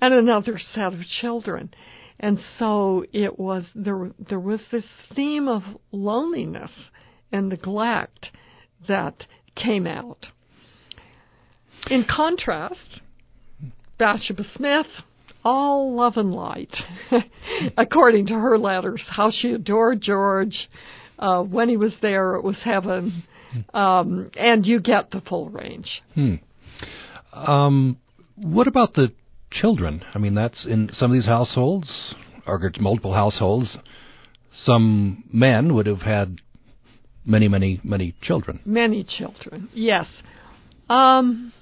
Speaker 2: and another set of children. And so it was there there was this theme of loneliness and neglect that came out. In contrast, Bathsheba Smith, all love and light, according to her letters, how she adored George. Uh, when he was there, it was heaven. Um, and you get the full range.
Speaker 1: Hmm. Um, what about the children. I mean, that's in some of these households, or multiple households. Some men would have had many, many, many children.
Speaker 2: Many children, yes. Um,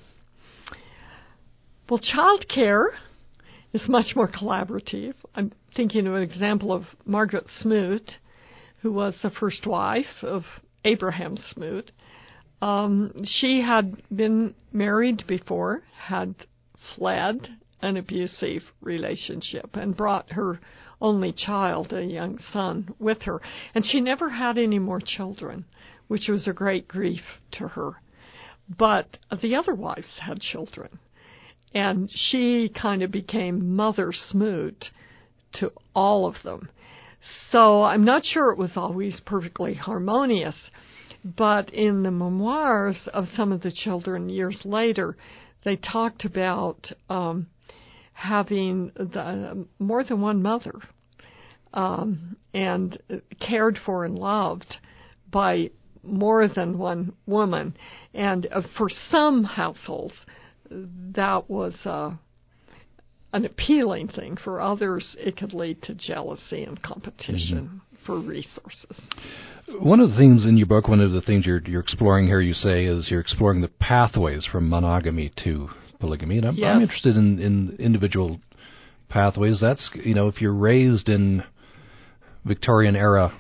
Speaker 2: well, child care is much more collaborative. I'm thinking of an example of Margaret Smoot, who was the first wife of Abraham Smoot. Um, she had been married before, had fled an abusive relationship and brought her only child, a young son, with her. And she never had any more children, which was a great grief to her. But the other wives had children. And she kind of became Mother Smoot to all of them. So I'm not sure it was always perfectly harmonious, but in the memoirs of some of the children years later, they talked about um, having the, more than one mother um, and cared for and loved by more than one woman. And uh, for some households, that was uh, an appealing thing. For others, it could lead to jealousy and competition mm-hmm. for resources.
Speaker 1: One of the themes in your book, one of the things you're, you're exploring here, you say, is you're exploring the pathways from monogamy to polygamy, and I'm,
Speaker 2: yes.
Speaker 1: I'm interested in, in individual pathways. That's you know if you're raised in Victorian era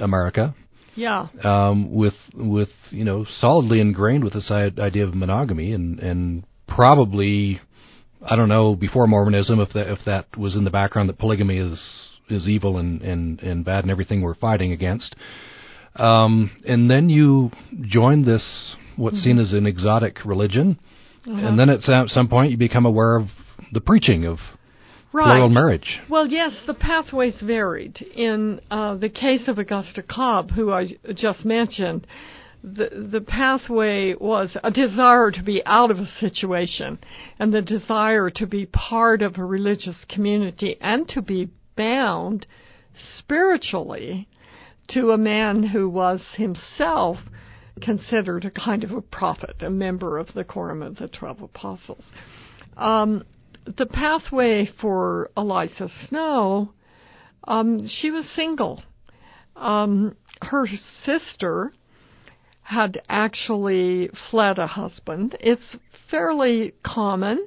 Speaker 1: America,
Speaker 2: yeah,
Speaker 1: um, with with you know solidly ingrained with this idea of monogamy, and and probably I don't know before Mormonism if that if that was in the background that polygamy is is evil and and and bad and everything we're fighting against. Um, and then you join this what's mm-hmm. seen as an exotic religion uh-huh. And then at some point you become aware of the preaching of
Speaker 2: right.
Speaker 1: plural marriage.
Speaker 2: Well, yes, the pathways varied. In uh, the case of Augusta Cobb, who I just mentioned, the the pathway was a desire to be out of a situation and the desire to be part of a religious community and to be bound spiritually to a man who was himself considered a kind of a prophet, a member of the quorum of the twelve apostles. Um, the pathway for Eliza Snow, um, she was single. Um, her sister had actually fled a husband. It's fairly common,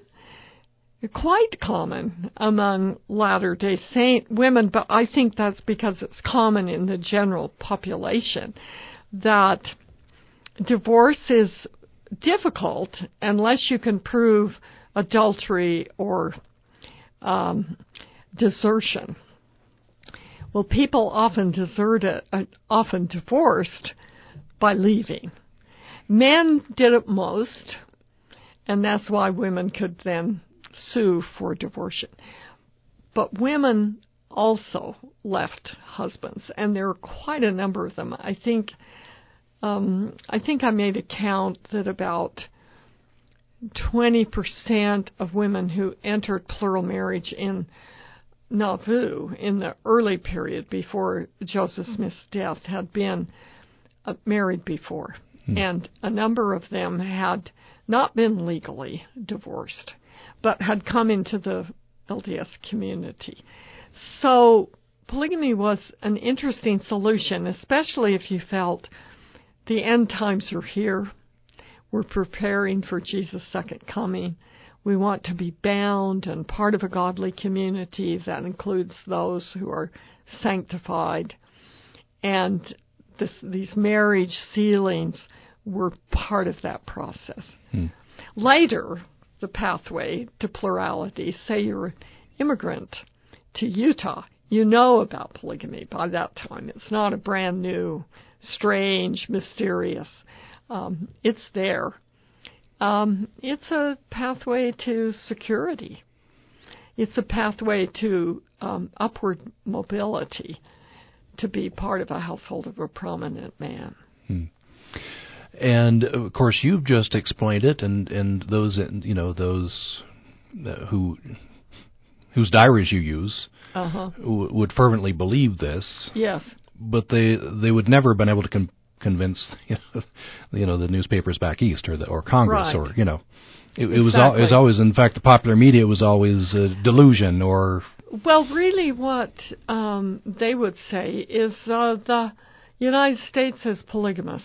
Speaker 2: quite common among Latter day Saint women, but I think that's because it's common in the general population that divorce is difficult unless you can prove adultery or um, desertion. Well, people often desert it, uh, often divorced by leaving. Men did it most, and that's why women could then sue for divorce. But women also left husbands, and there are quite a number of them. I think um, I think I made a count that about 20% of women who entered plural marriage in Nauvoo in the early period before Joseph Smith's death had been uh, married before. Hmm. And a number of them had not been legally divorced, but had come into the LDS community. So polygamy was an interesting solution, especially if you felt the end times are here. We're preparing for Jesus' second coming. We want to be bound and part of a godly community that includes those who are sanctified. And this, these marriage sealings were part of that process. Hmm. Later, the pathway to plurality, say you're an immigrant to Utah, you know about polygamy by that time. It's not a brand new strange, mysterious. Um, it's there. Um, it's a pathway to security. It's a pathway to um, upward mobility to be part of a household of a prominent man.
Speaker 1: Hmm. And of course, you've just explained it, and and those you know those uh, who whose diaries you use
Speaker 2: uh-huh.
Speaker 1: w- would fervently believe this.
Speaker 2: Yes
Speaker 1: but they they would never have been able to con- convince you know, you know the newspapers back east or the or Congress
Speaker 2: right.
Speaker 1: or you know it,
Speaker 2: exactly.
Speaker 1: was al- it was always in fact the popular media was always uh, delusion or
Speaker 2: well really what um, they would say is uh, the United States is polygamous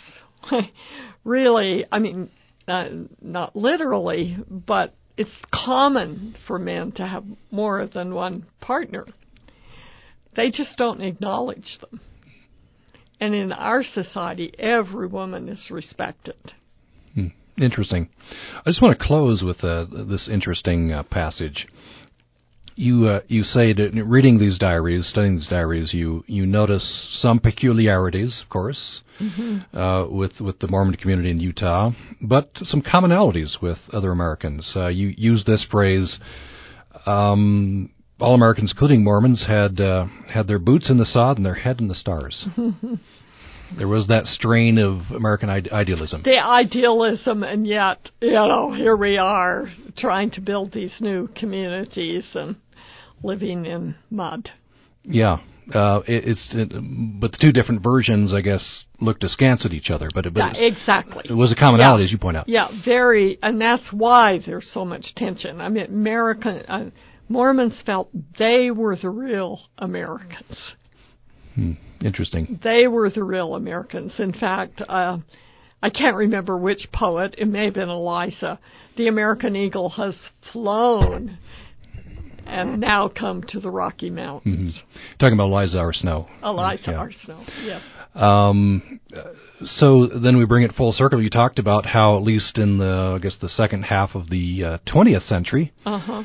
Speaker 2: really I mean uh, not literally but it's common for men to have more than one partner they just don't acknowledge them and in our society, every woman is respected.
Speaker 1: Hmm. Interesting. I just want to close with uh, this interesting uh, passage. You uh, you say that reading these diaries, studying these diaries, you you notice some peculiarities, of course,
Speaker 2: mm-hmm.
Speaker 1: Uh, with with the Mormon community in Utah, but some commonalities with other Americans. Uh, you use this phrase. Um, all Americans, including Mormons, had uh, had their boots in the sod and their head in the stars. there was that strain of American idealism.
Speaker 2: The idealism, and yet, you know, here we are trying to build these new communities and living in mud.
Speaker 1: Yeah, uh, it, it's it, but the two different versions, I guess, looked askance at each other. But, it, but
Speaker 2: yeah, exactly,
Speaker 1: it was a commonality,
Speaker 2: yeah.
Speaker 1: as you point out.
Speaker 2: Yeah, very, and that's why there's so much tension. I mean, American. Uh, Mormons felt they were the real Americans.
Speaker 1: Hmm. Interesting.
Speaker 2: They were the real Americans. In fact, uh, I can't remember which poet, it may have been Eliza, the American eagle has flown and now come to the Rocky Mountains.
Speaker 1: Mm-hmm. Talking about Eliza R. Snow.
Speaker 2: Eliza yeah. R. Snow, yes.
Speaker 1: Um, so then we bring it full circle. You talked about how, at least in the, I guess, the second half of the uh, 20th century,
Speaker 2: uh-huh.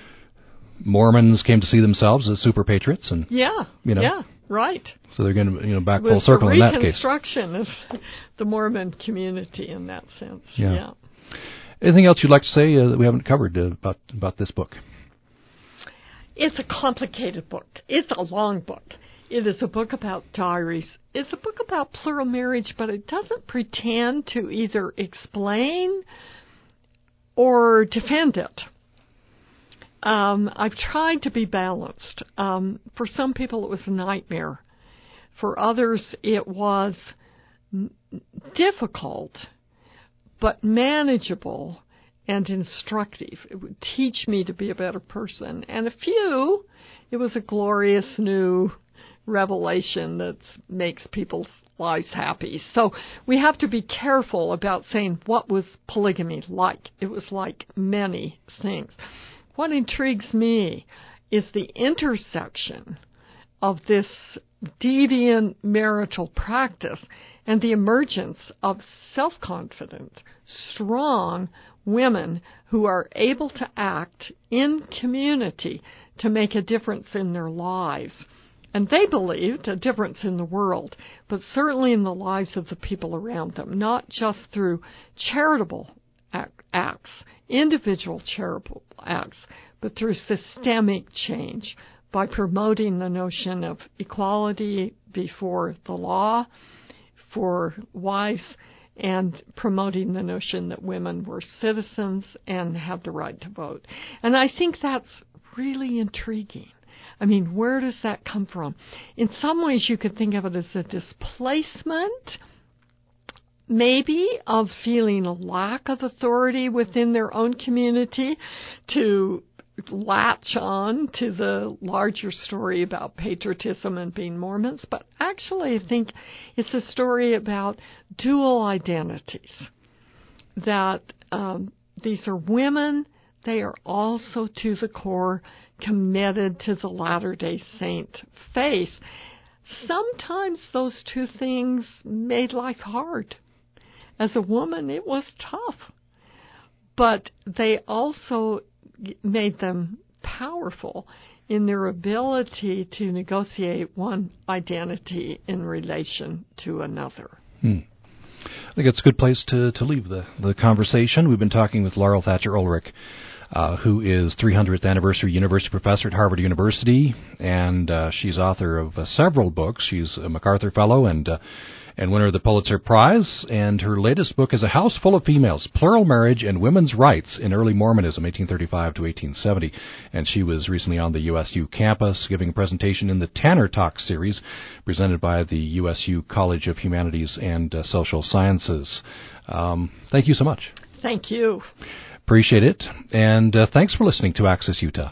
Speaker 1: Mormons came to see themselves as super patriots, and
Speaker 2: yeah,
Speaker 1: you know,
Speaker 2: yeah, right.
Speaker 1: So they're going to you know back full circle in that case.
Speaker 2: Reconstruction of the Mormon community in that sense.
Speaker 1: Yeah.
Speaker 2: yeah.
Speaker 1: Anything else you'd like to say uh, that we haven't covered uh, about about this book?
Speaker 2: It's a complicated book. It's a long book. It is a book about diaries. It's a book about plural marriage, but it doesn't pretend to either explain or defend it. Um, I've tried to be balanced. Um, for some people, it was a nightmare. For others, it was difficult, but manageable and instructive. It would teach me to be a better person. And a few, it was a glorious new revelation that makes people's lives happy. So we have to be careful about saying what was polygamy like. It was like many things. What intrigues me is the intersection of this deviant marital practice and the emergence of self confident, strong women who are able to act in community to make a difference in their lives. And they believed a difference in the world, but certainly in the lives of the people around them, not just through charitable acts, individual charitable acts, but through systemic change by promoting the notion of equality before the law for wives and promoting the notion that women were citizens and had the right to vote. And I think that's really intriguing. I mean, where does that come from? In some ways, you could think of it as a displacement, maybe, of feeling a lack of authority within their own community to latch on to the larger story about patriotism and being Mormons, but actually, I think it's a story about dual identities. That um, these are women, they are also to the core committed to the Latter day Saint faith. Sometimes those two things made life hard. As a woman, it was tough. But they also made them powerful in their ability to negotiate one identity in relation to another.
Speaker 1: Hmm. I think it's a good place to, to leave the, the conversation. We've been talking with Laurel Thatcher Ulrich, uh, who is 300th anniversary university professor at Harvard University, and uh, she's author of uh, several books. She's a MacArthur Fellow and uh, and winner of the Pulitzer Prize. And her latest book is A House Full of Females Plural Marriage and Women's Rights in Early Mormonism, 1835 to 1870. And she was recently on the USU campus giving a presentation in the Tanner Talk series presented by the USU College of Humanities and uh, Social Sciences. Um, thank you so much.
Speaker 2: Thank you.
Speaker 1: Appreciate it. And uh, thanks for listening to Access Utah.